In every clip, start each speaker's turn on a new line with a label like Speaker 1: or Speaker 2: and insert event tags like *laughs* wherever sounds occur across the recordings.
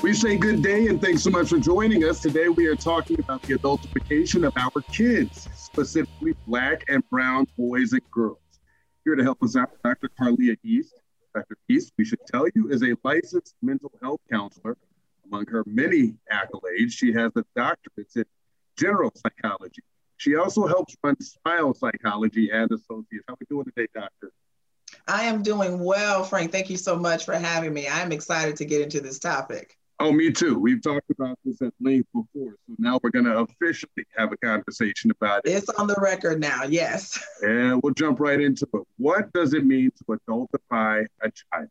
Speaker 1: We say good day and thanks so much for joining us. Today we are talking about the adultification of our kids, specifically Black and Brown boys and girls. Here to help us out, Dr. Carleah East. Dr. East, we should tell you, is a licensed mental health counselor. Among her many accolades, she has a doctorate in general psychology. She also helps run Smile Psychology and Associates. How are we doing today, Doctor?
Speaker 2: I am doing well, Frank. Thank you so much for having me. I'm excited to get into this topic.
Speaker 1: Oh, me too. We've talked about this at length before. So now we're going to officially have a conversation about it.
Speaker 2: It's on the record now, yes. *laughs*
Speaker 1: And we'll jump right into it. What does it mean to adultify a child?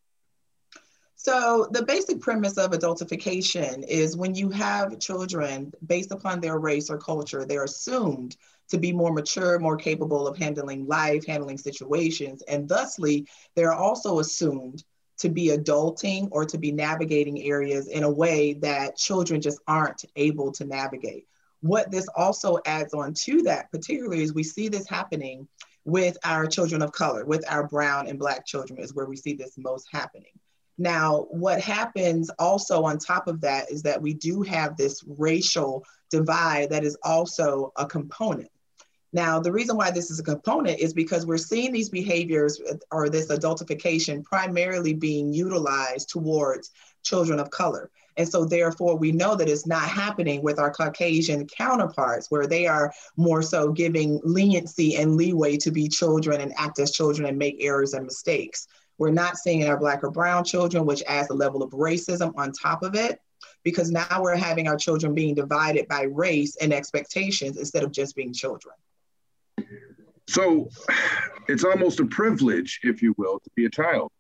Speaker 2: So, the basic premise of adultification is when you have children based upon their race or culture, they're assumed to be more mature, more capable of handling life, handling situations, and thusly, they're also assumed to be adulting or to be navigating areas in a way that children just aren't able to navigate. What this also adds on to that, particularly, is we see this happening with our children of color, with our brown and black children, is where we see this most happening. Now, what happens also on top of that is that we do have this racial divide that is also a component. Now, the reason why this is a component is because we're seeing these behaviors or this adultification primarily being utilized towards children of color. And so, therefore, we know that it's not happening with our Caucasian counterparts, where they are more so giving leniency and leeway to be children and act as children and make errors and mistakes. We're not seeing our Black or Brown children, which adds a level of racism on top of it, because now we're having our children being divided by race and expectations instead of just being children.
Speaker 1: So it's almost a privilege, if you will, to be a child.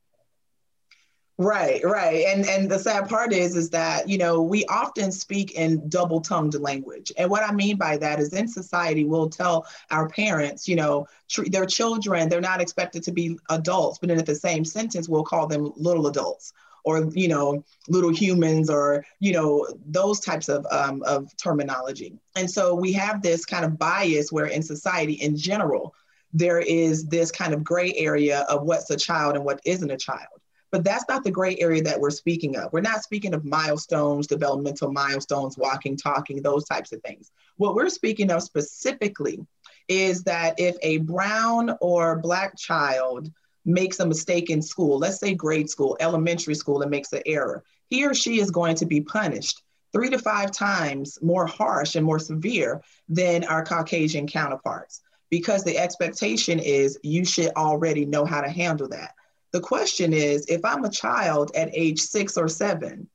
Speaker 2: Right, right. And and the sad part is is that, you know, we often speak in double-tongued language. And what I mean by that is in society we'll tell our parents, you know, treat their children, they're not expected to be adults, but then at the same sentence we'll call them little adults or you know little humans or you know those types of, um, of terminology and so we have this kind of bias where in society in general there is this kind of gray area of what's a child and what isn't a child. But that's not the gray area that we're speaking of. We're not speaking of milestones, developmental milestones, walking, talking, those types of things. What we're speaking of specifically is that if a brown or black child makes a mistake in school, let's say grade school, elementary school, and makes an error, he or she is going to be punished three to five times more harsh and more severe than our Caucasian counterparts because the expectation is you should already know how to handle that. The question is if I'm a child at age six or seven,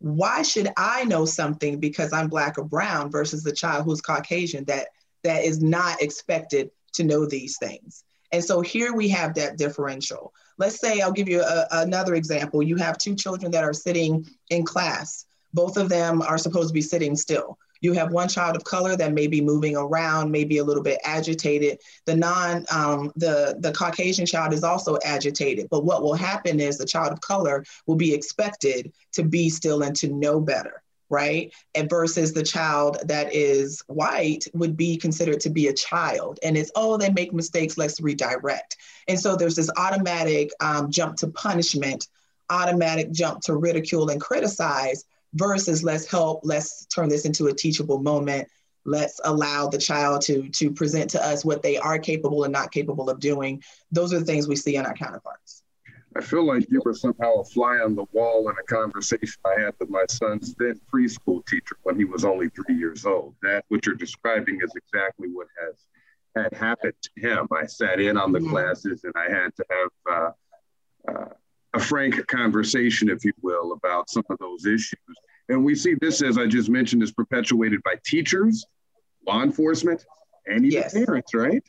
Speaker 2: why should I know something because I'm black or brown versus the child who's Caucasian that that is not expected to know these things? And so here we have that differential. Let's say I'll give you a, another example. You have two children that are sitting in class. Both of them are supposed to be sitting still. You have one child of color that may be moving around, maybe a little bit agitated. The non, um, the the Caucasian child is also agitated. But what will happen is the child of color will be expected to be still and to know better, right? And versus the child that is white would be considered to be a child, and it's oh they make mistakes, let's redirect. And so there's this automatic um, jump to punishment, automatic jump to ridicule and criticize versus let's help, let's turn this into a teachable moment. Let's allow the child to, to present to us what they are capable and not capable of doing. Those are the things we see in our counterparts.
Speaker 1: I feel like you were somehow a fly on the wall in a conversation I had with my son's then preschool teacher when he was only three years old. That what you're describing is exactly what has had happened to him. I sat in on the mm-hmm. classes and I had to have uh, uh, a frank conversation, if you will, about some of those issues. And we see this, as I just mentioned, is perpetuated by teachers, law enforcement, and even yes. parents, right?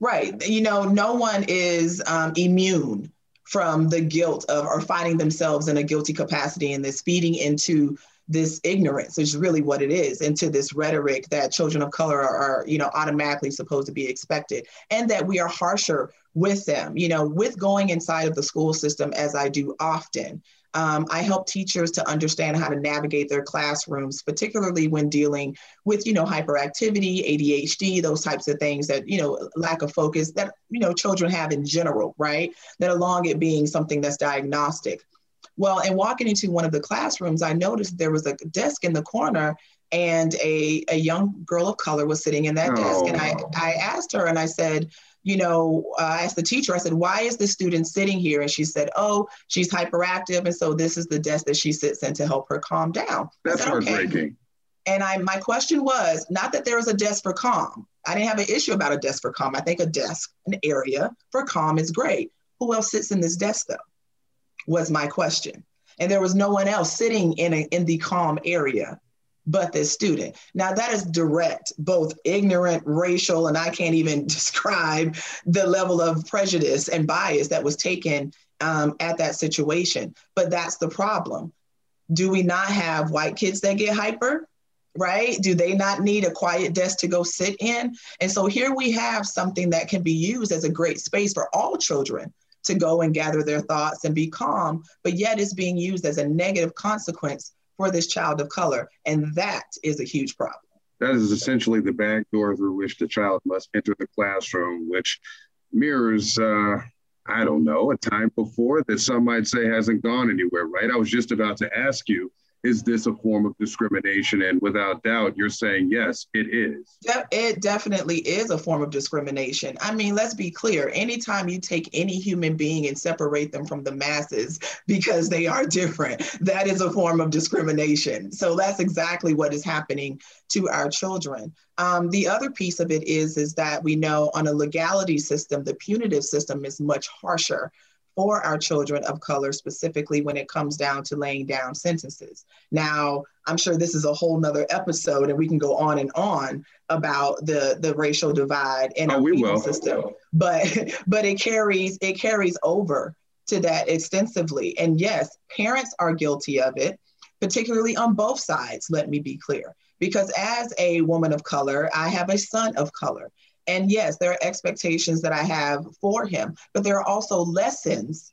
Speaker 2: Right. You know, no one is um, immune from the guilt of or finding themselves in a guilty capacity and this feeding into this ignorance is really what it is into this rhetoric that children of color are, are, you know automatically supposed to be expected and that we are harsher with them you know with going inside of the school system as i do often um, I help teachers to understand how to navigate their classrooms, particularly when dealing with, you know, hyperactivity, ADHD, those types of things that, you know, lack of focus that, you know, children have in general, right? That along it being something that's diagnostic. Well, and walking into one of the classrooms, I noticed there was a desk in the corner and a, a young girl of color was sitting in that oh. desk. And I, oh. I asked her and I said, you know, uh, I asked the teacher, I said, why is the student sitting here? And she said, oh, she's hyperactive. And so this is the desk that she sits in to help her calm down.
Speaker 1: That's said, heartbreaking. Okay.
Speaker 2: And I, my question was not that there was a desk for calm. I didn't have an issue about a desk for calm. I think a desk, an area for calm is great. Who else sits in this desk though? Was my question. And there was no one else sitting in, a, in the calm area but this student. Now, that is direct, both ignorant, racial, and I can't even *laughs* describe the level of prejudice and bias that was taken um, at that situation. But that's the problem. Do we not have white kids that get hyper? Right? Do they not need a quiet desk to go sit in? And so here we have something that can be used as a great space for all children to go and gather their thoughts and be calm, but yet it's being used as a negative consequence for this child of color. And that is a huge problem.
Speaker 1: That is essentially the back door through which the child must enter the classroom, which mirrors, uh, I don't know, a time before that some might say hasn't gone anywhere, right? I was just about to ask you is this a form of discrimination? And without doubt, you're saying yes, it is.
Speaker 2: It definitely is a form of discrimination. I mean, let's be clear. Anytime you take any human being and separate them from the masses because they are different, that is a form of discrimination. So that's exactly what is happening to our children. Um, the other piece of it is, is that we know on a legality system, the punitive system is much harsher for our children of color, specifically when it comes down to laying down sentences. Now, I'm sure this is a whole nother episode and we can go on and on about the, the racial divide in oh, our legal system. But *laughs* but it carries it carries over to that extensively. And yes, parents are guilty of it, particularly on both sides, let me be clear. Because as a woman of color, I have a son of color. And yes, there are expectations that I have for him, but there are also lessons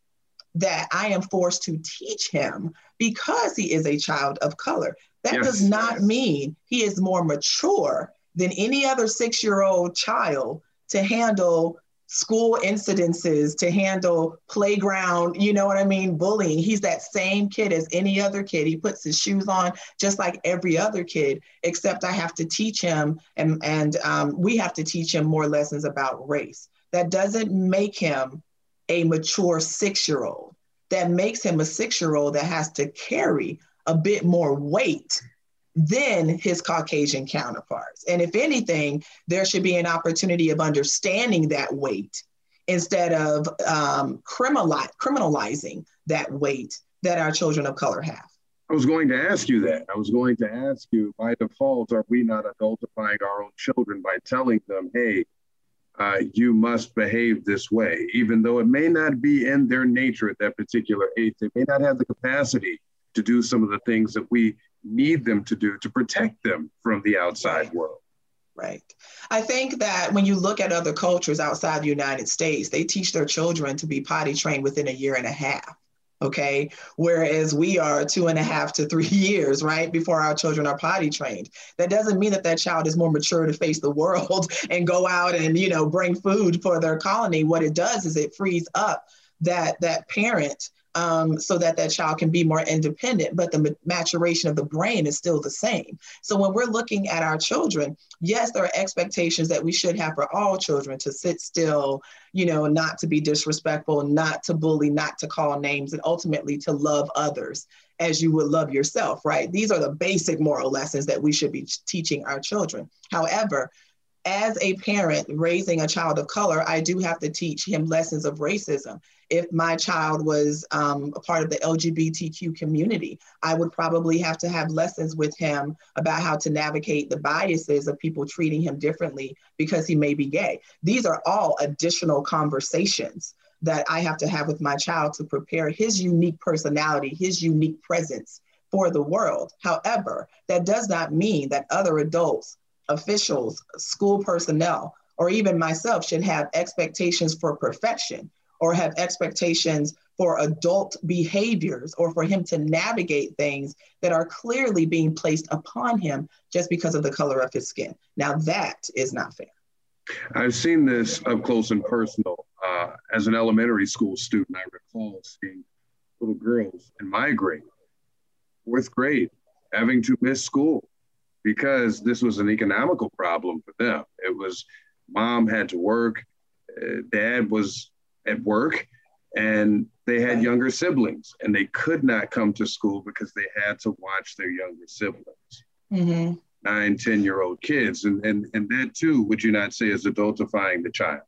Speaker 2: that I am forced to teach him because he is a child of color. That yes. does not mean he is more mature than any other six year old child to handle school incidences to handle playground, you know what I mean, bullying. He's that same kid as any other kid. He puts his shoes on just like every other kid, except I have to teach him and, and um, we have to teach him more lessons about race. That doesn't make him a mature six year old. That makes him a six year old that has to carry a bit more weight than his Caucasian counterparts. And if anything, there should be an opportunity of understanding that weight instead of um, criminalizing that weight that our children of color have.
Speaker 1: I was going to ask you that. I was going to ask you, by default, are we not adultifying our own children by telling them, hey, uh, you must behave this way, even though it may not be in their nature at that particular age. They may not have the capacity to do some of the things that we need them to do to protect them from the outside world.
Speaker 2: Right. I think that when you look at other cultures outside the United States, they teach their children to be potty trained within a year and a half. Okay. Whereas we are two and a half to three *laughs* years, right, before our children are potty trained. That doesn't mean that that child is more mature to face the *laughs* world and go out and, you know, bring food for their colony. What it does is it frees up that that parent um, so that that child can be more independent, but the maturation of the brain is still the same. So when we're looking at our children, yes, there are expectations that we should have for all children to sit still, you know, not to be disrespectful, not to bully, not to call names, and ultimately to love others as you would love yourself, right? These are the basic moral lessons that we should be teaching our children. However, as a parent raising a child of color, I do have to teach him lessons of racism. If my child was um, a part of the LGBTQ community, I would probably have to have lessons with him about how to navigate the biases of people treating him differently because he may be gay. These are all additional conversations that I have to have with my child to prepare his unique personality, his unique presence for the world. However, that does not mean that other adults officials, school personnel, or even myself should have expectations for perfection or have expectations for adult behaviors or for him to navigate things that are clearly being placed upon him just because of the color of his skin. Now, that is not fair.
Speaker 1: I've seen this up close and personal. Uh, as an elementary school student, I recall seeing little girls in my grade, fourth grade, having to miss school because this was an economical problem for them. It was mom had to work, uh, dad was at work, and they had younger siblings, and they could not come to school because they had to watch their younger siblings. Mm-hmm. Nine, 10 year old kids. And, and, and that too, would you not say is adultifying the child?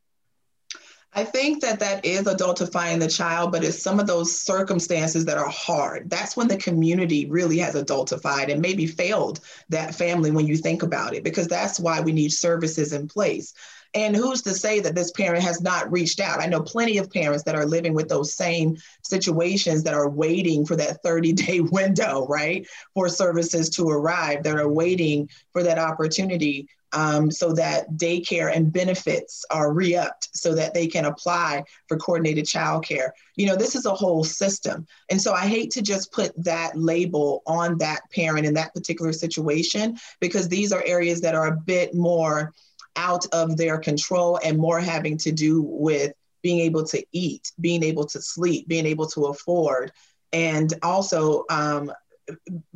Speaker 2: I think that that is adultifying the child, but it's some of those circumstances that are hard. That's when the community really has adultified and maybe failed that family when you think about it, because that's why we need services in place. And who's to say that this parent has not reached out? I know plenty of parents that are living with those same situations that are waiting for that 30 day *laughs* window, right? For services to arrive, that are waiting for that opportunity um, so that daycare and benefits are re-upped so that they can apply for coordinated childcare. You know, this is a whole system. And so I hate to just put that label on that parent in that particular situation because these are areas that are a bit more out of their control and more having to do with being able to eat, being able to sleep, being able to afford, and also um,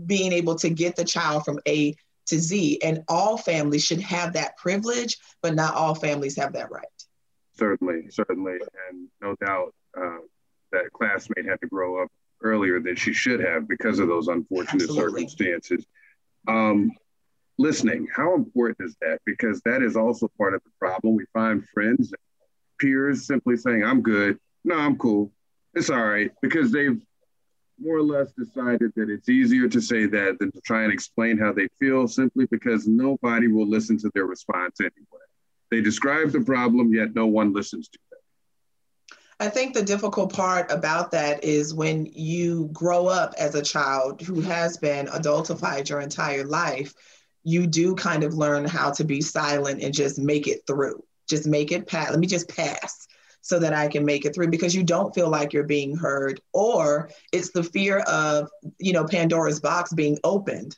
Speaker 2: being able to get the child from A to Z. And all families should have that privilege, but not all families have that right.
Speaker 1: Certainly, certainly. And no doubt uh, that classmate had to grow up earlier than she should have because of those unfortunate Absolutely. circumstances. Um, listening, how important is that? Because that is also part of the problem. We find friends, peers simply saying, I'm good. No, I'm cool. It's all right. Because they've more or less decided that it's easier to say that than to try and explain how they feel simply because nobody will listen to their response anyway. They describe the problem, yet no one listens to them.
Speaker 2: I think the difficult part about that is when you grow up as a child who has been adultified your entire life, you do kind of learn how to be silent and just make it through. Just make it pass. Let me just pass so that I can make it through because you don't feel like you're being heard, or it's the fear of, you know, Pandora's box being opened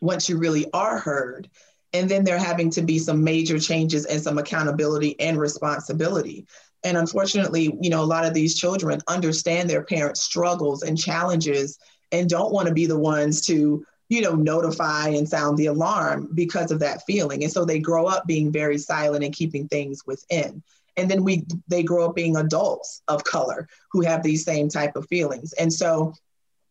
Speaker 2: once you really are heard. And then there having to be some major changes and some accountability and responsibility. And unfortunately, you know, a lot of these children understand their parents' struggles and challenges and don't want to be the ones to, you know, notify and sound the alarm because of that feeling. And so they grow up being very silent and keeping things within and then we they grow up being adults of color who have these same type of feelings. And so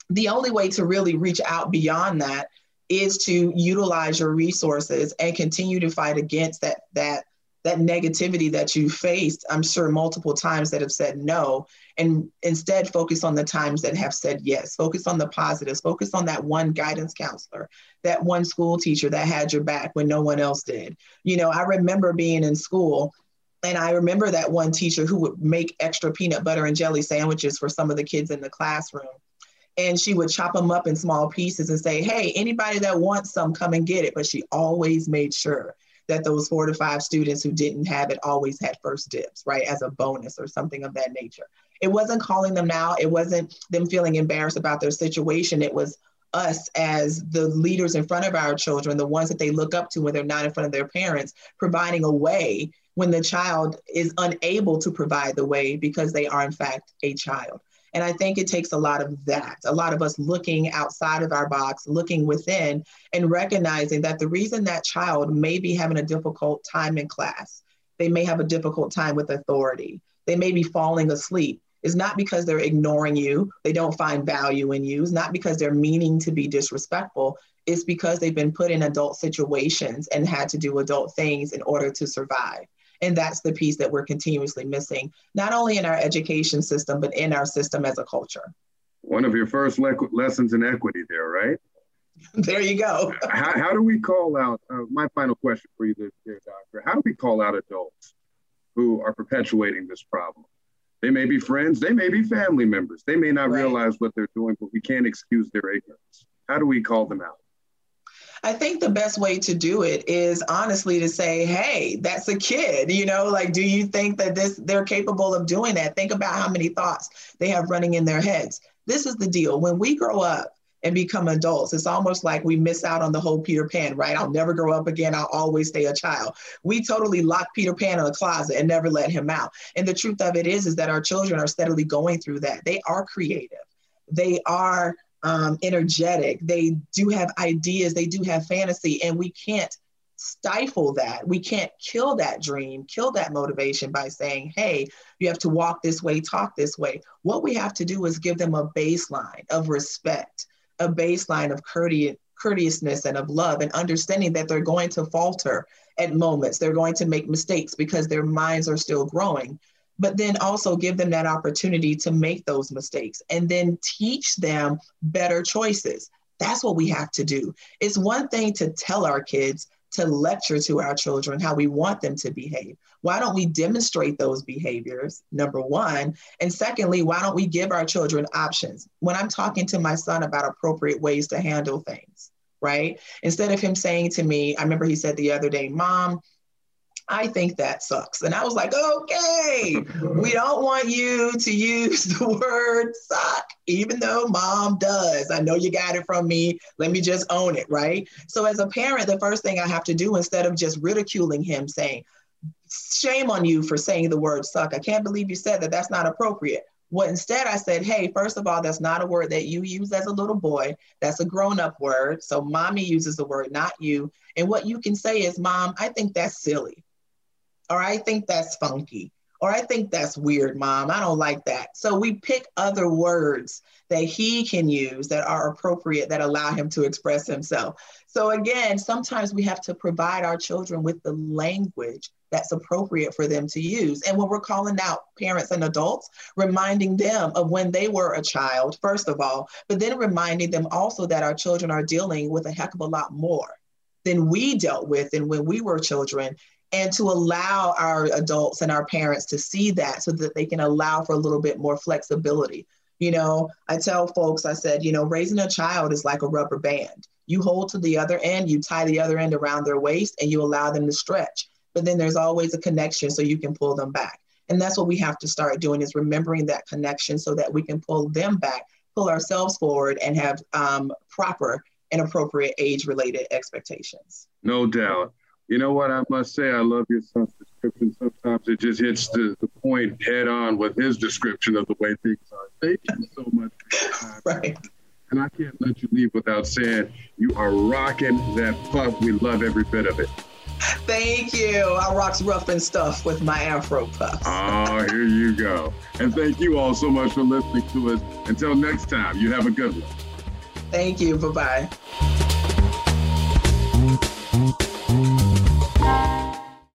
Speaker 2: the only way to really reach out beyond that is to utilize your resources and continue to fight against that that that negativity that you faced i'm sure multiple times that have said no and instead focus on the times that have said yes. Focus on the positives. Focus on that one guidance counselor that one school teacher that had your back when no one else did. You know i remember being in school and I remember that one teacher who would make extra peanut butter and jelly sandwiches for some of the kids in the classroom. And she would chop them up in small pieces and say, Hey, anybody that wants some, come and get it. But she always made sure that those four to five students who didn't have it always had first dibs, right, as a bonus or something of that nature. It wasn't calling them out, it wasn't them feeling embarrassed about their situation. It was us as the leaders in front of our children, the ones that they look up to when they're not in front of their parents, providing a way when the child is unable to provide the way because they are, in fact, a child. And I think it takes a lot of that, a lot of us looking outside of our box, looking within, and recognizing that the reason that child may be having a difficult time in class, they may have a difficult time with authority, they may be falling asleep, is not because they're ignoring you, they don't find value in you, it's not because they're meaning to be disrespectful, it's because they've been put in adult situations and had to do adult things in order to survive. And that's the piece that we're continuously missing, not only in our education system, but in our system as a culture.
Speaker 1: One of your first le- lessons in equity there, right?
Speaker 2: there you go. *laughs*
Speaker 1: how, how, do we call out, uh, my final question for you there, doctor, how do we call out adults who are perpetuating this problem? They may be friends, they may be family members, they may not right. realize what they're doing, but we can't excuse their ignorance. How do we call them out?
Speaker 2: I think the best way to do it is honestly to say, hey, that's a kid, you know, like, do you think that this they're capable of doing that? Think about how many thoughts they have running in their heads. This is the deal. When we grow up and become adults, it's almost like we miss out on the whole Peter Pan, right? I'll never grow up again. I'll always stay a child. We totally lock Peter Pan in a closet and never let him out. And the truth of it is, is that our children are steadily going through that. They are creative they are um, energetic, they do have ideas, they do have fantasy, and we can't stifle that. We can't kill that dream, kill that motivation by saying, hey, you have to walk this way, talk this way. What we have to do is give them a baseline of respect, a baseline of courteous, courteousness and of love and understanding that they're going to falter at moments. They're going to make mistakes because their minds are still growing. But then also give them that opportunity to make those mistakes and then teach them better choices. That's what we have to do. It's one thing to tell our kids to lecture to our children how we want them to behave. Why don't we demonstrate those behaviors, number one? And secondly, why don't we give our children options? When I'm talking to my son about appropriate ways to handle things, right? Instead of him saying to me, I remember he said the other day, Mom, I think that sucks. And I was like, okay, *laughs* we don't want you to use *laughs* the word suck, even though mom does. I know you got it from me. Let me just own it, right? So, as a parent, the first thing I have to do instead of just ridiculing him, saying, shame on you for saying the word suck, I can't believe you said that, that's not appropriate. What instead I said, hey, first of all, that's not a word that you use as a little boy. That's a grown up word. So mommy uses the word, not you. And what you can say is, mom, I think that's silly or I think that's funky, or I think that's weird, mom. I don't like that. So we pick other words that he can use that are appropriate that allow him to express himself. So again, sometimes we have to provide our children with the language that's appropriate for them to use. And when we're calling out parents and adults, reminding them of when they were a child, first of all, but then reminding them also that our children are dealing with a heck of a lot more than we dealt with and when we were children and to allow our adults and our parents to see that so that they can allow for a little bit more flexibility. You know, I tell folks, I said, you know, raising a child is like a rubber band. You hold to the other end, you tie the other end around their waist, and you allow them to stretch. But then there's always a connection so you can pull them back. And that's what we have to start doing is remembering that connection so that we can pull them back, pull ourselves forward, and have um, proper and appropriate age related expectations.
Speaker 1: No doubt. You know what I must say? I love your son's description. Sometimes it just hits the, the point head on with his description of the way things are. Thank you so much *laughs*
Speaker 2: Right.
Speaker 1: And I can't let you leave without saying you are rocking that puff. We love every bit of it.
Speaker 2: Thank you. I rocks rough and stuff with my afro puffs.
Speaker 1: oh, ah, here you go. And thank you all so much for listening to us. Until next time, you have a good one.
Speaker 2: Thank you. Bye bye. Thank you.